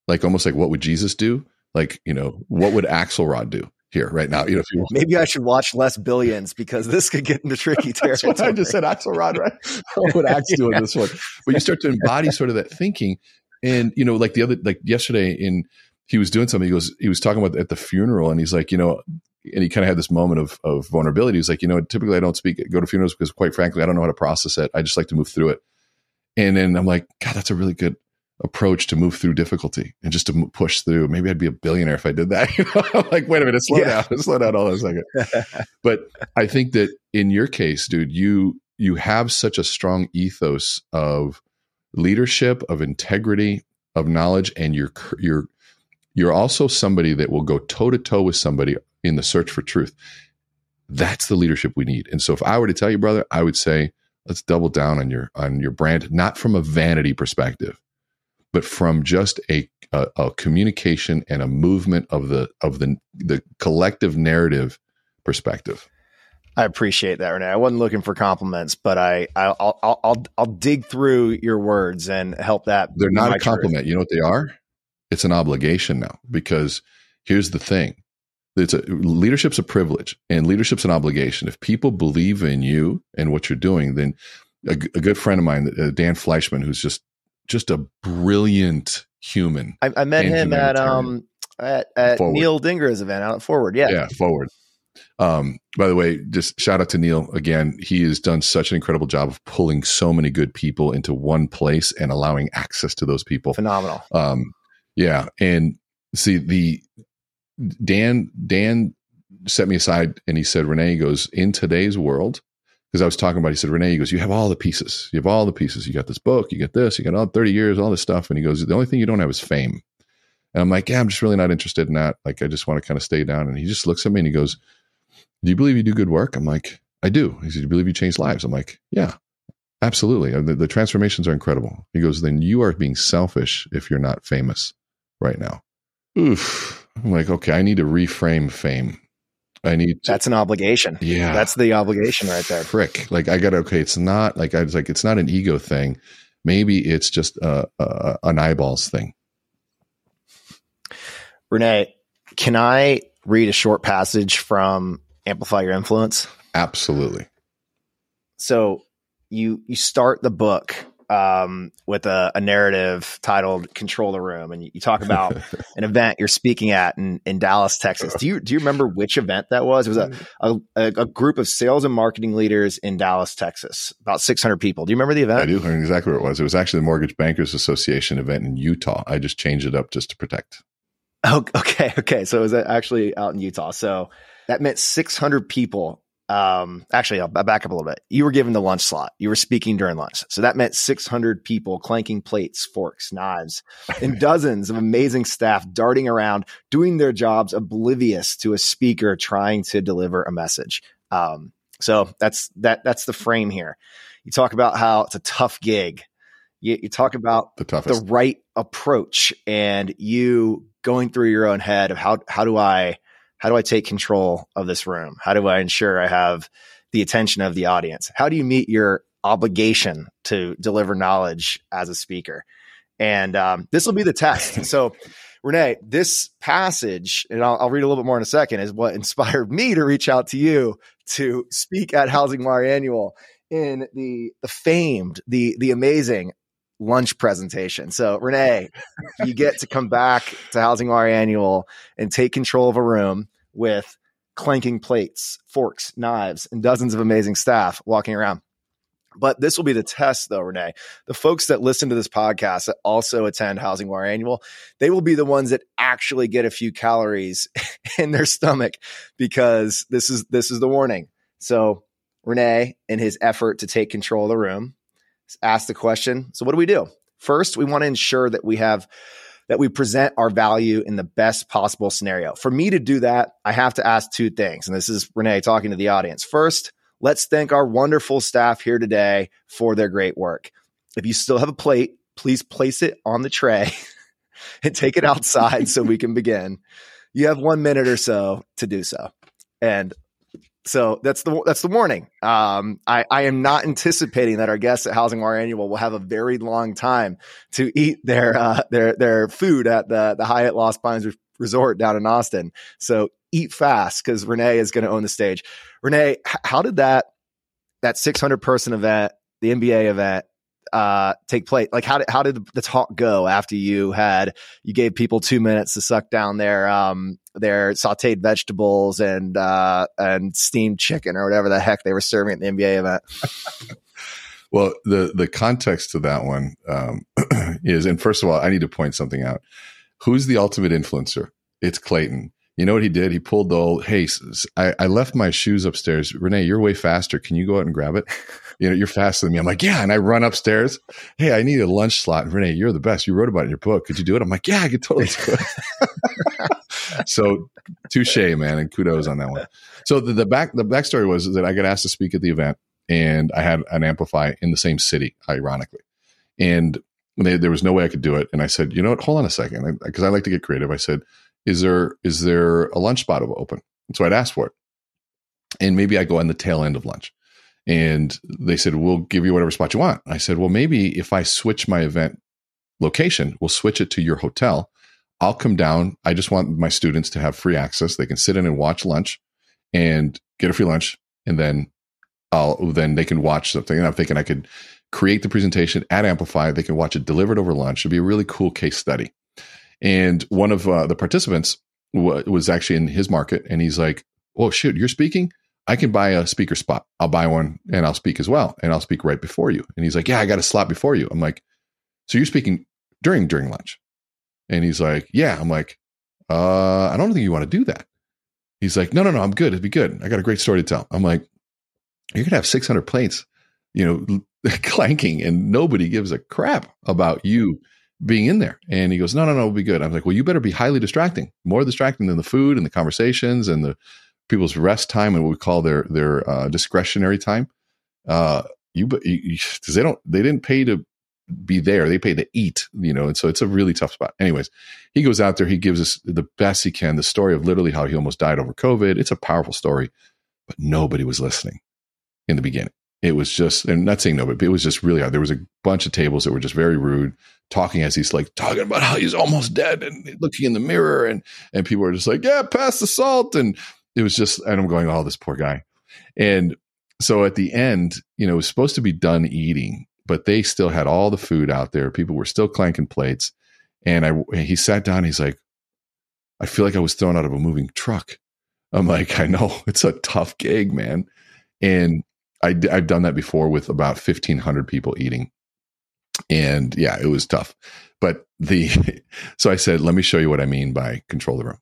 [SPEAKER 1] like almost like what would Jesus do? Like, you know, what would Axelrod do here right now? You know, you
[SPEAKER 2] maybe I should watch less billions because this could get into tricky [laughs] territory.
[SPEAKER 1] I just said Axelrod, right? [laughs] what would Axe do in this one? But you start to embody sort of that thinking. And, you know, like the other, like yesterday in, he was doing something. He goes, he was talking about at the funeral and he's like, you know, and he kind of had this moment of, of vulnerability. He's like, you know, typically I don't speak, go to funerals because quite frankly, I don't know how to process it. I just like to move through it. And then I'm like, God, that's a really good, approach to move through difficulty and just to push through. Maybe I'd be a billionaire if I did that. [laughs] You know? like, wait a minute, slow yeah. down, [laughs] slow down all a second. [laughs] but I think that in your case, dude, you you have such a strong ethos of leadership, of integrity, of knowledge, and you're you're you're also somebody that will go toe to toe with somebody in the search for truth. That's the leadership we need. And so, if I were to tell you, brother, I would say let's double down on your on your brand, not from a vanity perspective but from just a, a, a communication and a movement of the of the the collective narrative perspective.
[SPEAKER 2] I appreciate that, René. I wasn't looking for compliments, but I, I'll, I'll, I'll, I'll dig through your words and help that.
[SPEAKER 1] They're not a compliment. Truth. You know what they are? It's an obligation now because here's the thing. It's a leadership's a privilege and leadership's an obligation. If people believe in you and what you're doing, then a, a good friend of mine, uh, Dan Fleischman, who's just just a brilliant human.
[SPEAKER 2] I, I met him at um at, at Neil Dinger's event out at Forward. Yeah,
[SPEAKER 1] yeah, Forward. Um, by the way, just shout out to Neil again. He has done such an incredible job of pulling so many good people into one place and allowing access to those people.
[SPEAKER 2] Phenomenal.
[SPEAKER 1] Um, yeah, and see the Dan Dan set me aside and he said, René goes in today's world because I was talking about, he said, René, he goes, you have all the pieces. You have all the pieces. You got this book, you got this, you got all 30 years, all this stuff. And he goes, the only thing you don't have is fame. And I'm like, yeah, I'm just really not interested in that. Like, I just want to kind of stay down. And he just looks at me and he goes, do you believe you do good work? I'm like, I do. He said, do you believe you change lives? I'm like, yeah, absolutely. The, the transformations are incredible. He goes, then you are being selfish if you're not famous right now. Oof. I'm like, okay, I need to reframe fame. I need
[SPEAKER 2] to, That's an obligation.
[SPEAKER 1] Yeah.
[SPEAKER 2] That's the obligation right there.
[SPEAKER 1] Frick. Like I got okay, it's not like I was like it's not an ego thing. Maybe it's just uh, uh, an eyeballs thing.
[SPEAKER 2] René, can I read a short passage from Amplify Your Influence?
[SPEAKER 1] Absolutely.
[SPEAKER 2] So you you start the book um, with a, a, narrative titled "Control the Room," and you, you talk about [laughs] an event you're speaking at in, in Dallas, Texas. Do you do you remember which event that was? It was a, a, a group of sales and marketing leaders in Dallas, Texas, about 600 people. Do you remember the event?
[SPEAKER 1] I do. I exactly what it was. It was actually the Mortgage Bankers Association event in Utah. I just changed it up just to protect.
[SPEAKER 2] Oh, [laughs] okay, okay. So it was actually out in Utah. So that meant 600 people um, actually, I'll, back up a little bit. You were given the lunch slot. You were speaking during lunch. So that meant 600 people clanking plates, forks, knives, and [laughs] dozens of amazing staff darting around, doing their jobs oblivious to a speaker trying to deliver a message. Um, so that's, that, that's the frame here. You talk about how it's a tough gig. You, you talk about
[SPEAKER 1] the toughest,
[SPEAKER 2] the right approach and you going through your own head of how, how do I, how do I take control of this room? How do I ensure I have the attention of the audience? How do you meet your obligation to deliver knowledge as a speaker? And um, this will be the test. [laughs] So, René, this passage, and I'll, I'll, read a little bit more in a second, is what inspired me to reach out to you to speak at HousingWire Annual in the the famed, the the amazing lunch presentation. So, René, you get to come back to HousingWire Annual and take control of a room with clanking plates, forks, knives, and dozens of amazing staff walking around. But this will be the test, though, René. The folks that listen to this podcast that also attend HousingWire Annual, they will be the ones that actually get a few calories [laughs] in their stomach because this is this is the warning. So René, in his effort to take control of the room, asked the question. So what do we do? First, we want to ensure that we have that we present our value in the best possible scenario. For me to do that, I have to ask two things. And this is René talking to the audience. First, let's thank our wonderful staff here today for their great work. If you still have a plate, please place it on the tray [laughs] and take it outside so we can begin. You have one minute or so to do so. And so that's the that's the warning. Um, I, I am not anticipating that our guests at HousingWire Annual will have a very long time to eat their uh, their their food at the the Hyatt Lost Pines Resort down in Austin. So eat fast because René is going to own the stage. René, how did that that 600 person event, the MBA event, uh, take place? Like, how did how did the talk go after you had you gave people two minutes to suck down their um, their sautéed vegetables and uh, and steamed chicken or whatever the heck they were serving at the MBA event? [laughs]
[SPEAKER 1] well, the the context to that one um, [clears throat] is, and first of all, I need to point something out. Who's the ultimate influencer? It's Clayton. You know what he did? He pulled the old, hey, I, I left my shoes upstairs. René, you're way faster. Can you go out and grab it? [laughs] You know, you're faster than me. I'm like, yeah. And I run upstairs. Hey, I need a lunch slot. And René, you're the best. You wrote about it in your book. Could you do it? I'm like, yeah, I could totally do it. [laughs] so touche, man. And kudos on that one. So the, the back, the backstory was that I got asked to speak at the event and I had an Amplify in the same city, ironically. And they, there was no way I could do it. And I said, you know what? Hold on a second. Because I, I like to get creative. I said, is there is there a lunch spot open? So I'd ask for it, and maybe I go on the tail end of lunch. And they said, "We'll give you whatever spot you want." I said, "Well, maybe if I switch my event location, we'll switch it to your hotel. I'll come down. I just want my students to have free access. They can sit in and watch lunch, and get a free lunch, and then I'll then they can watch something. And I'm thinking I could create the presentation at Amplify. They can watch it delivered over lunch. It'd be a really cool case study. And one of uh, the participants w- was actually in his market, and he's like, "Oh shoot, you're speaking." I can buy a speaker spot. I'll buy one and I'll speak as well. And I'll speak right before you. And he's like, Yeah, I got a slot before you. I'm like, So you're speaking during during lunch? And he's like, Yeah. I'm like, uh, I don't think you want to do that. He's like, No, no, no, I'm good. It'd be good. I got a great story to tell. I'm like, You're gonna have 600 plates, you know, [laughs] clanking, and nobody gives a crap about you being in there. And he goes, no, no, no, it'll be good. I'm like, well, you better be highly distracting, more distracting than the food and the conversations and the people's rest time and what we call their their uh, discretionary time. Uh, you, because they don't, they didn't pay to be there. They pay to eat, you know, and so it's a really tough spot. Anyways, he goes out there, he gives us the best he can, the story of literally how he almost died over COVID. It's a powerful story, but nobody was listening in the beginning. It was just, and not saying nobody, but it was just really hard. There was a bunch of tables that were just very rude, talking as he's like talking about how he's almost dead and looking in the mirror, and and people were just like, yeah, pass the salt, and it was just, and I'm going, oh, this poor guy, and so at the end, you know, it was supposed to be done eating, but they still had all the food out there. People were still clanking plates. And I, he sat down. He's like, I feel like I was thrown out of a moving truck. I'm like, I know [laughs] it's a tough gig, man. And I, I've done that before with about 1500 people eating. And yeah, it was tough. But the, [laughs] so I said, let me show you what I mean by control the room.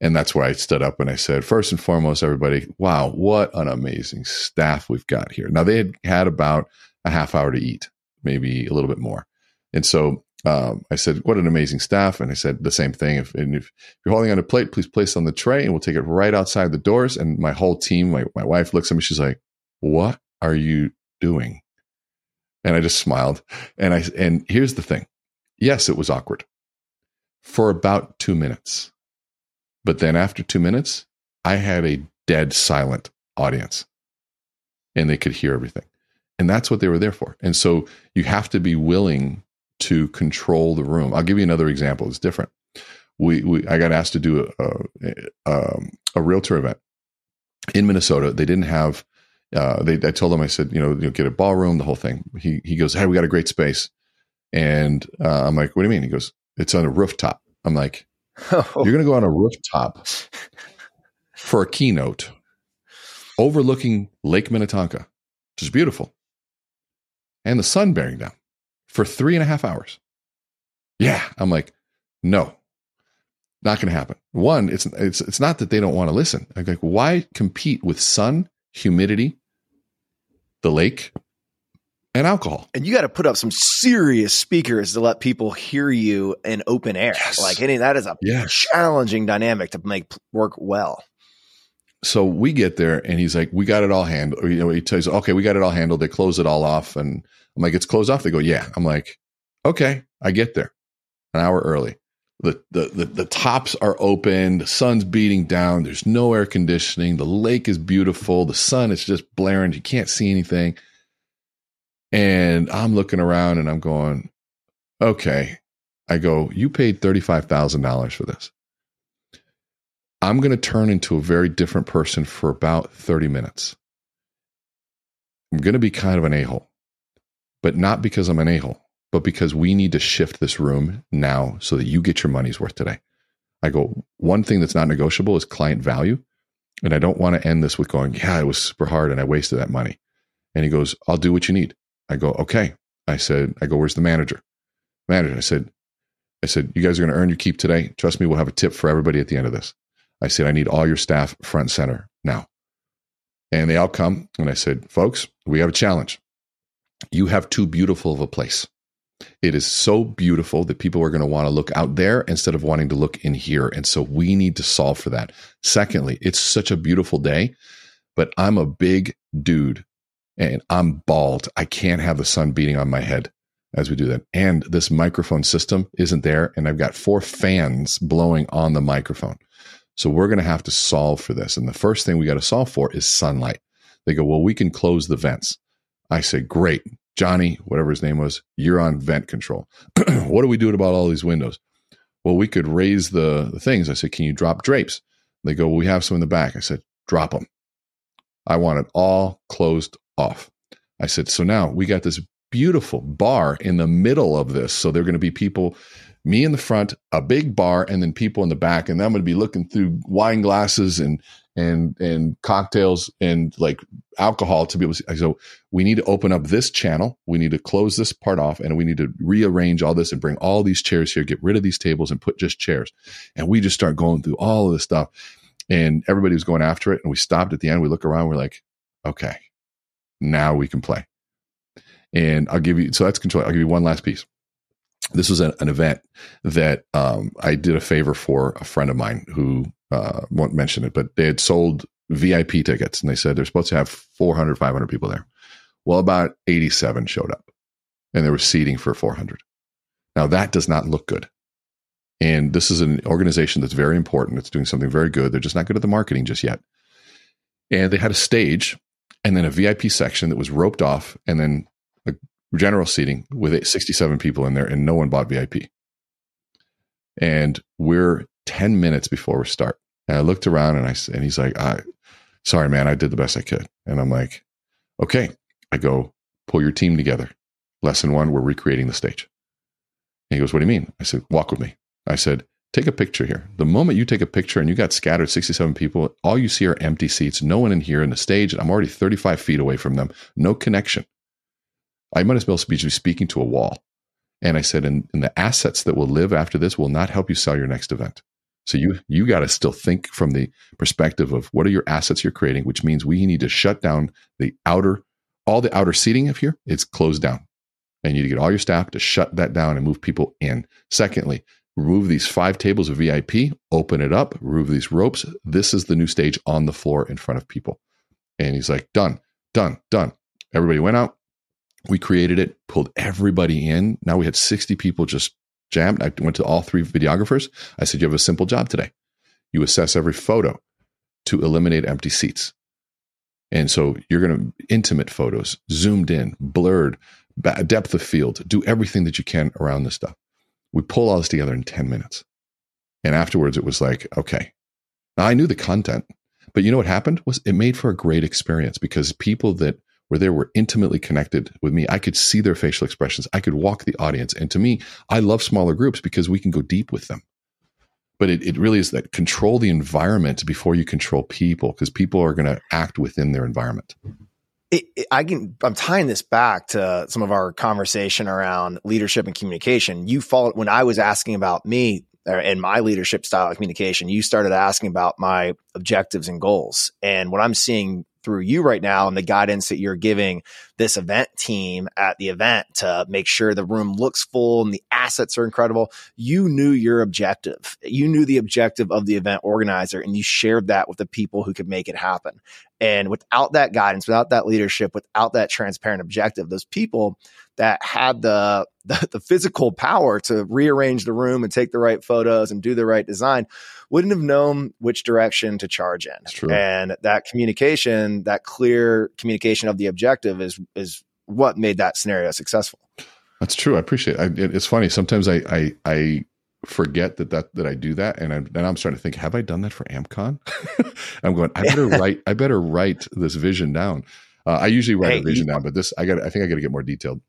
[SPEAKER 1] And that's where I stood up and I said, first and foremost, everybody, wow, what an amazing staff we've got here. Now they had had about a half hour to eat, maybe a little bit more. And so um, I said, "What an amazing staff!" And I said the same thing. If, and if you're holding on a plate, please place on the tray, and we'll take it right outside the doors. And my whole team, my my wife looks at me. She's like, "What are you doing?" And I just smiled. And I and here's the thing: yes, it was awkward for about two minutes, but then after two minutes, I had a dead silent audience, and they could hear everything. And that's what they were there for. And so you have to be willing to control the room. I'll give you another example. It's different. We, we I got asked to do a, a, um, a realtor event in Minnesota. They didn't have. Uh, they, I told them, I said, you know, you get a ballroom, the whole thing. He he goes, hey, we got a great space, and uh, I'm like, what do you mean? He goes, it's on a rooftop. I'm like, [laughs] you're going to go on a rooftop for a keynote overlooking Lake Minnetonka, which is beautiful and the sun bearing down for three and a half hours. Yeah. I'm like, no, not going to happen. One, it's, it's, it's not that they don't want to listen. I'm like, why compete with sun, humidity, the lake, and alcohol.
[SPEAKER 2] And you got to put up some serious speakers to let people hear you in open air. Yes. Like any that is a yes. challenging dynamic to make work well
[SPEAKER 1] so we get there and he's like, we got it all handled. You know, he tells, okay, we got it all handled. They close it all off. And I'm like, it's closed off. They go, yeah. I'm like, okay, I get there an hour early. The, the, the, the tops are open. The sun's beating down. There's no air conditioning. The lake is beautiful. The sun is just blaring. You can't see anything. And I'm looking around and I'm going, okay. I go, you paid $35,000 for this. I'm going to turn into a very different person for about 30 minutes. I'm going to be kind of an a hole, but not because I'm an a hole, but because we need to shift this room now so that you get your money's worth today. I go, one thing that's not negotiable is client value. And I don't want to end this with going, yeah, it was super hard and I wasted that money. And he goes, I'll do what you need. I go, okay. I said, I go, where's the manager? Manager, I said, I said, you guys are going to earn your keep today. Trust me, we'll have a tip for everybody at the end of this. I said, I need all your staff front center now. And they all come. And I said, folks, we have a challenge. You have too beautiful of a place. It is so beautiful that people are going to want to look out there instead of wanting to look in here. And so we need to solve for that. Secondly, it's such a beautiful day, but I'm a big dude and I'm bald. I can't have the sun beating on my head as we do that. And this microphone system isn't there. And I've got four fans blowing on the microphone. So we're going to have to solve for this. And the first thing we got to solve for is sunlight. They go, well, we can close the vents. I say, great. Johnny, whatever his name was, you're on vent control. [clears throat] what are we doing about all these windows? Well, we could raise the, the things. I said, can you drop drapes? They go, well, we have some in the back. I said, drop them. I want it all closed off. I said, so now we got this beautiful bar in the middle of this. So there are going to be people me in the front, a big bar, and then people in the back. And I'm going to be looking through wine glasses and and and cocktails and like alcohol to be able to. So we need to open up this channel. We need to close this part off, and we need to rearrange all this and bring all these chairs here. Get rid of these tables and put just chairs. And we just start going through all of this stuff, and everybody was going after it. And we stopped at the end. We look around. We're like, okay, now we can play. And I'll give you. So that's control. I'll give you one last piece this was an, an event that um, I did a favor for a friend of mine who uh, won't mention it, but they had sold VIP tickets and they said they're supposed to have 400, 500 people there. Well, about 87 showed up and there was seating for 400. Now that does not look good. And this is an organization that's very important. It's doing something very good. They're just not good at the marketing just yet. And they had a stage and then a VIP section that was roped off and then a general seating with 67 people in there and no one bought VIP. And we're 10 minutes before we start. And I looked around and I and he's like, I, sorry, man, I did the best I could. And I'm like, okay. I go, pull your team together. Lesson one, we're recreating the stage. And he goes, What do you mean? I said, Walk with me. I said, Take a picture here. The moment you take a picture and you got scattered 67 people, all you see are empty seats, no one in here in the stage. I'm already 35 feet away from them, no connection. I might as well be speaking to a wall. And I said, and, and the assets that will live after this will not help you sell your next event. So you you got to still think from the perspective of what are your assets you're creating, which means we need to shut down the outer all the outer seating of here. It's closed down. And you need to get all your staff to shut that down and move people in. Secondly, remove these five tables of VIP, open it up, remove these ropes. This is the new stage on the floor in front of people. And he's like, done, done, done. Everybody went out. We created it, pulled everybody in. Now we had 60 people just jammed. I went to all three videographers. I said, You have a simple job today. You assess every photo to eliminate empty seats. And so you're going to intimate photos, zoomed in, blurred, depth of field, do everything that you can around this stuff. We pull all this together in 10 minutes. And afterwards, it was like, okay. Now, I knew the content, but you know what happened was it made for a great experience because people that were there were intimately connected with me. I could see their facial expressions. I could walk the audience. And to me, I love smaller groups because we can go deep with them. But it, it really is that control the environment before you control people because people are going to act within their environment.
[SPEAKER 2] It, it, I can. I'm tying this back to some of our conversation around leadership and communication. You followed when I was asking about me uh, and my leadership style of communication. You started asking about my objectives and goals, and what I'm seeing through you right now and the guidance that you're giving this event team at the event to make sure the room looks full and the assets are incredible. You knew your objective. You knew the objective of the event organizer and you shared that with the people who could make it happen. And without that guidance, without that leadership, without that transparent objective, those people that had the, [laughs] the, the physical power to rearrange the room and take the right photos and do the right design wouldn't have known which direction to charge in. And that communication, that clear communication of the objective is is what made that scenario successful.
[SPEAKER 1] That's true. I appreciate it. I, it's funny. Sometimes I, I, I forget that that that I do that, and I'm, then I'm starting to think, have I done that for AmpCon? [laughs] I'm going. I better [laughs] write. I better write this vision down. Uh, I usually write hey, a vision you, down, but this I got. I think I got to get more detailed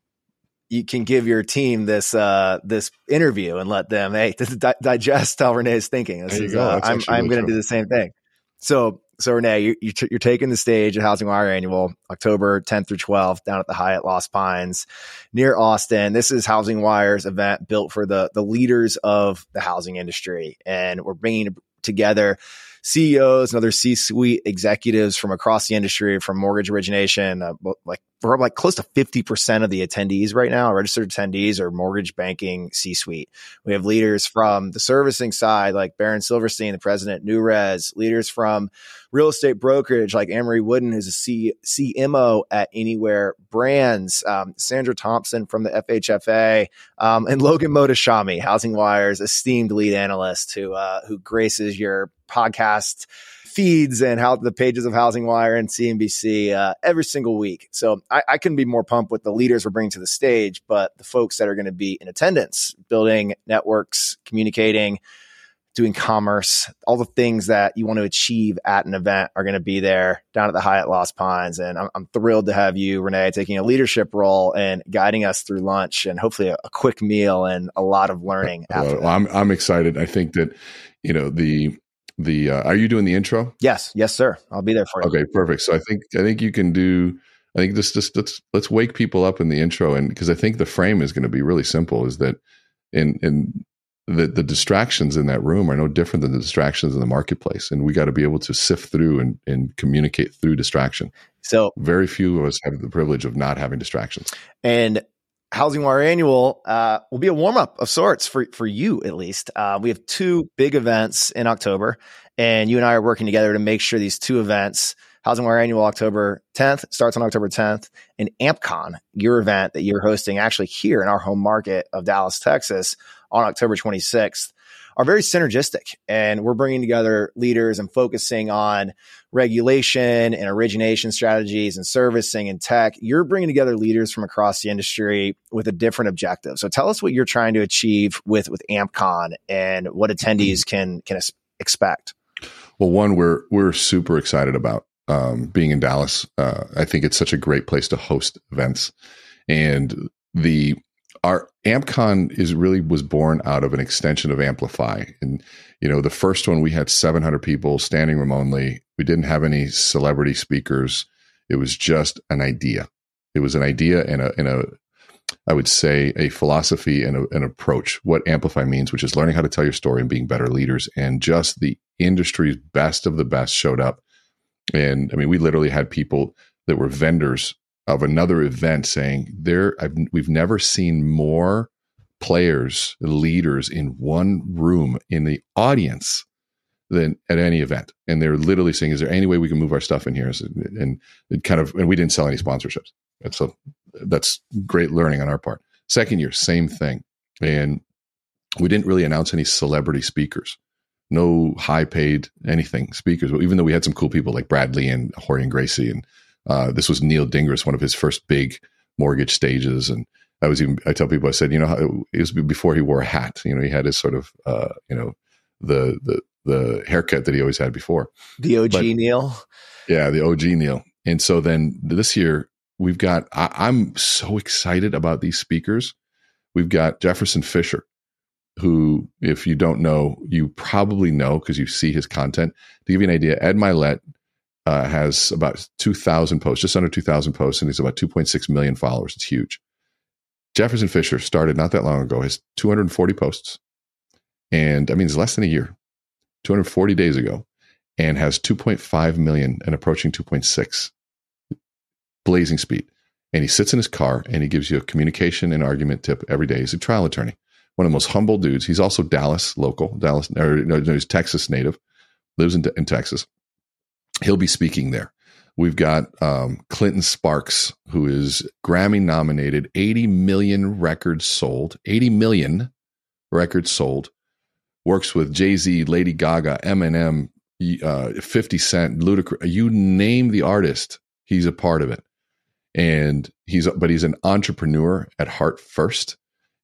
[SPEAKER 2] you can give your team this uh, this interview and let them hey [laughs] di- digest how René is thinking. This is, uh, I'm I'm really going to do the same thing. So so René, you, are taking the stage at HousingWire Annual October 10th through 12th down at the Hyatt Lost Pines near Austin. This is HousingWire's event built for the the leaders of the housing industry, and we're bringing together CEOs and other C-suite executives from across the industry, from mortgage origination, uh, like for like close to 50% of the attendees right now, registered attendees are mortgage banking C-suite. We have leaders from the servicing side, like Baron Silverstein, the president, New NewRez, leaders from real estate brokerage, like Amory Wooden, who's a C- CMO at Anywhere Brands, um, Sandra Thompson from the FHFA, um, and Logan Mohtashami, HousingWire's esteemed lead analyst who, uh, who graces your podcast feeds and how the pages of HousingWire and CNBC uh, every single week. So I, I couldn't be more pumped with the leaders we're bringing to the stage, but the folks that are going to be in attendance, building networks, communicating, doing commerce, all the things that you want to achieve at an event are going to be there down at the Hyatt Lost Pines. And I'm, I'm thrilled to have you, René, taking a leadership role and guiding us through lunch and hopefully a, a quick meal and a lot of learning. After
[SPEAKER 1] well, I'm, I'm excited. I think that, you know, the, the uh, are you doing the intro
[SPEAKER 2] yes yes sir i'll be there for you
[SPEAKER 1] okay perfect so i think i think you can do i think this just let's let's wake people up in the intro and because i think the frame is going to be really simple is that in in the the distractions in that room are no different than the distractions in the marketplace and we got to be able to sift through and and communicate through distraction
[SPEAKER 2] so
[SPEAKER 1] very few of us have the privilege of not having distractions
[SPEAKER 2] and HousingWire Annual uh, will be a warm up of sorts for for you at least. Uh, we have two big events in October, and you and I are working together to make sure these two events. HousingWire Annual October 10th starts on October 10th, and AmpCon, your event that you're hosting actually here in our home market of Dallas, Texas, on October 26th are very synergistic. And we're bringing together leaders and focusing on regulation and origination strategies and servicing and tech. You're bringing together leaders from across the industry with a different objective. So tell us what you're trying to achieve with, with AmpCon and what attendees can, can expect.
[SPEAKER 1] Well, one, we're, we're super excited about um, being in Dallas. Uh, I think it's such a great place to host events. And the our AmpCon is really was born out of an extension of Amplify. And, you know, the first one we had 700 people standing room only. We didn't have any celebrity speakers. It was just an idea. It was an idea and a, and a, I would say a philosophy and a, an approach, what Amplify means, which is learning how to tell your story and being better leaders. And just the industry's best of the best showed up. And I mean, we literally had people that were vendors of another event saying there I've, we've never seen more players leaders in one room in the audience than at any event. And they're literally saying is there any way we can move our stuff in here? And it kind of and we didn't sell any sponsorships. And so that's great learning on our part. Second year same thing. And we didn't really announce any celebrity speakers. No high paid anything speakers. Even though we had some cool people like bradley and Rorion Gracie and uh, this was Neil Dingres, one of his first big mortgage stages, and I was even I tell people I said you know it was before he wore a hat. You know he had his sort of uh, you know the the the haircut that he always had before.
[SPEAKER 2] The OG but, Neil.
[SPEAKER 1] Yeah, the OG Neil. And so then this year we've got I, I'm so excited about these speakers. We've got Jefferson Fisher, who, if you don't know, you probably know because you see his content. To give you an idea, Ed Mylett uh, has about 2,000 posts, just under 2,000 posts, and he's about 2.6 million followers. It's huge. Jefferson Fisher started not that long ago, has 240 posts. And I mean, it's less than a year, 240 days ago, and has 2.5 million and approaching 2.6 blazing speed. And he sits in his car and he gives you a communication and argument tip every day. He's a trial attorney, one of the most humble dudes. He's also Dallas local, Dallas, or no, he's Texas native, lives in, in Texas he'll be speaking there. We've got um, Clinton Sparks, who is Grammy nominated, 80 million records sold, 80 million records sold. Works with Jay Z, Lady Gaga, Eminem, uh, 50 Cent, Ludacris. You name the artist, he's a part of it. And he's, but he's an entrepreneur at heart first.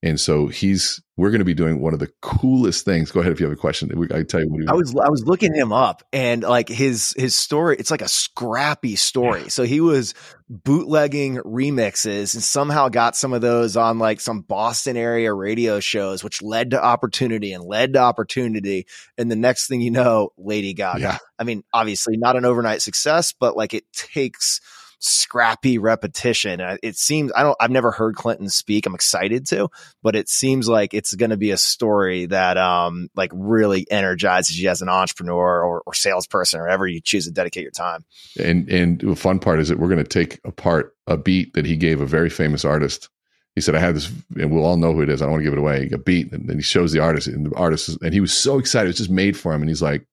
[SPEAKER 1] And so he's we're going to be doing one of the coolest things. Go ahead if you have a question. I tell you what.
[SPEAKER 2] I was I was looking him up and like his his story. It's like a scrappy story. Yeah. So he was bootlegging remixes and somehow got some of those on like some Boston area radio shows, which led to opportunity and led to opportunity. And the next thing you know, Lady Gaga. Yeah. I mean, obviously not an overnight success, but like it takes scrappy repetition. It seems I don't I've never heard Clinton speak. I'm excited to, but it seems like it's going to be a story that um like really energizes you as an entrepreneur or, or salesperson or whatever you choose to dedicate your time.
[SPEAKER 1] And and the fun part is that we're going to take apart a beat that he gave a very famous artist. He said, "I have this, and we'll all know who it is. I don't want to give it away." A beat, and then he shows the artist, and the artist, is, and he was so excited. It's just made for him, and he's like,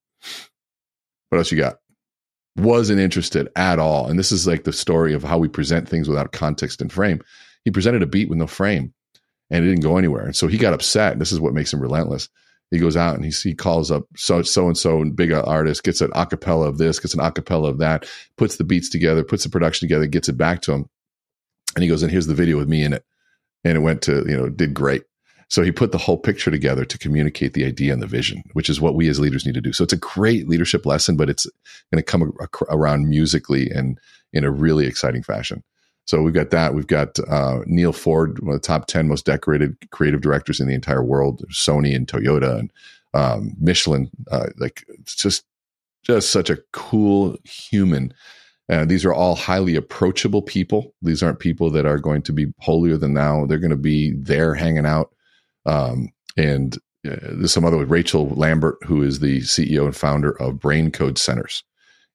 [SPEAKER 1] "What else you got?" Wasn't interested at all. And this is like the story of how we present things without context and frame. He presented a beat with no frame and it didn't go anywhere. And so he got upset. This is what makes him relentless. He goes out and he, he calls up so so and so big artist, gets an acapella of this, gets an acapella of that, puts the beats together, puts the production together, gets it back to him. And he goes, and here's the video with me in it. And it went to, you know, did great. So he put the whole picture together to communicate the idea and the vision, which is what we as leaders need to do. So it's a great leadership lesson, but it's going to come around musically and in a really exciting fashion. So we've got that. We've got uh, Neil Ford, one of the top 10 most decorated creative directors in the entire world, Sony and Toyota and um, Michelin. Uh, like it's just, just such a cool human. Uh, these are all highly approachable people. These aren't people that are going to be holier than thou. They're going to be there hanging out um, and uh, there's some other Rachel Lambert, who is the CEO and founder of Brain Code Centers.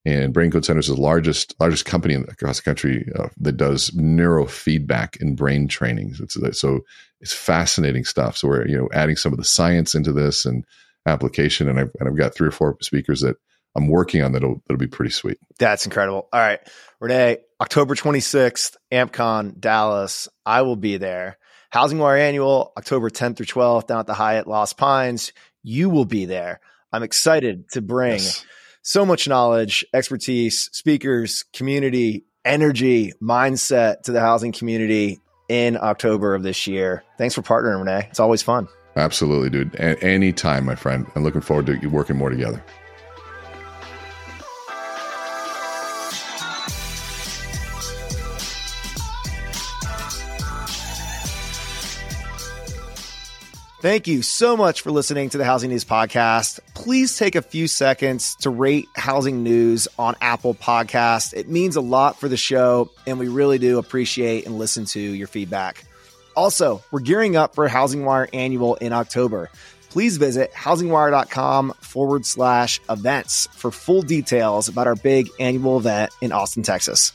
[SPEAKER 1] And Brain Code Centers is the largest largest company across the country uh, that does neurofeedback and brain training. It's, so it's fascinating stuff. So we're you know adding some of the science into this and application, and I've and I've got three or four speakers that I'm working on that'll that'll be pretty sweet.
[SPEAKER 2] That's incredible. All right, René, October 26th, AmpCon Dallas. I will be there. HousingWire Annual, October 10th through 12th, down at the Hyatt Lost Pines. You will be there. I'm excited to bring yes. so much knowledge, expertise, speakers, community, energy, mindset to the housing community in October of this year. Thanks for partnering, René. It's always fun.
[SPEAKER 1] Absolutely, dude. A- anytime, my friend. I'm looking forward to working more together.
[SPEAKER 2] Thank you so much for listening to the Housing News Podcast. Please take a few seconds to rate Housing News on Apple Podcast. It means a lot for the show, and we really do appreciate and listen to your feedback. Also, we're gearing up for HousingWire Annual in October. Please visit housingwire.com forward slash events for full details about our big annual event in Austin, Texas.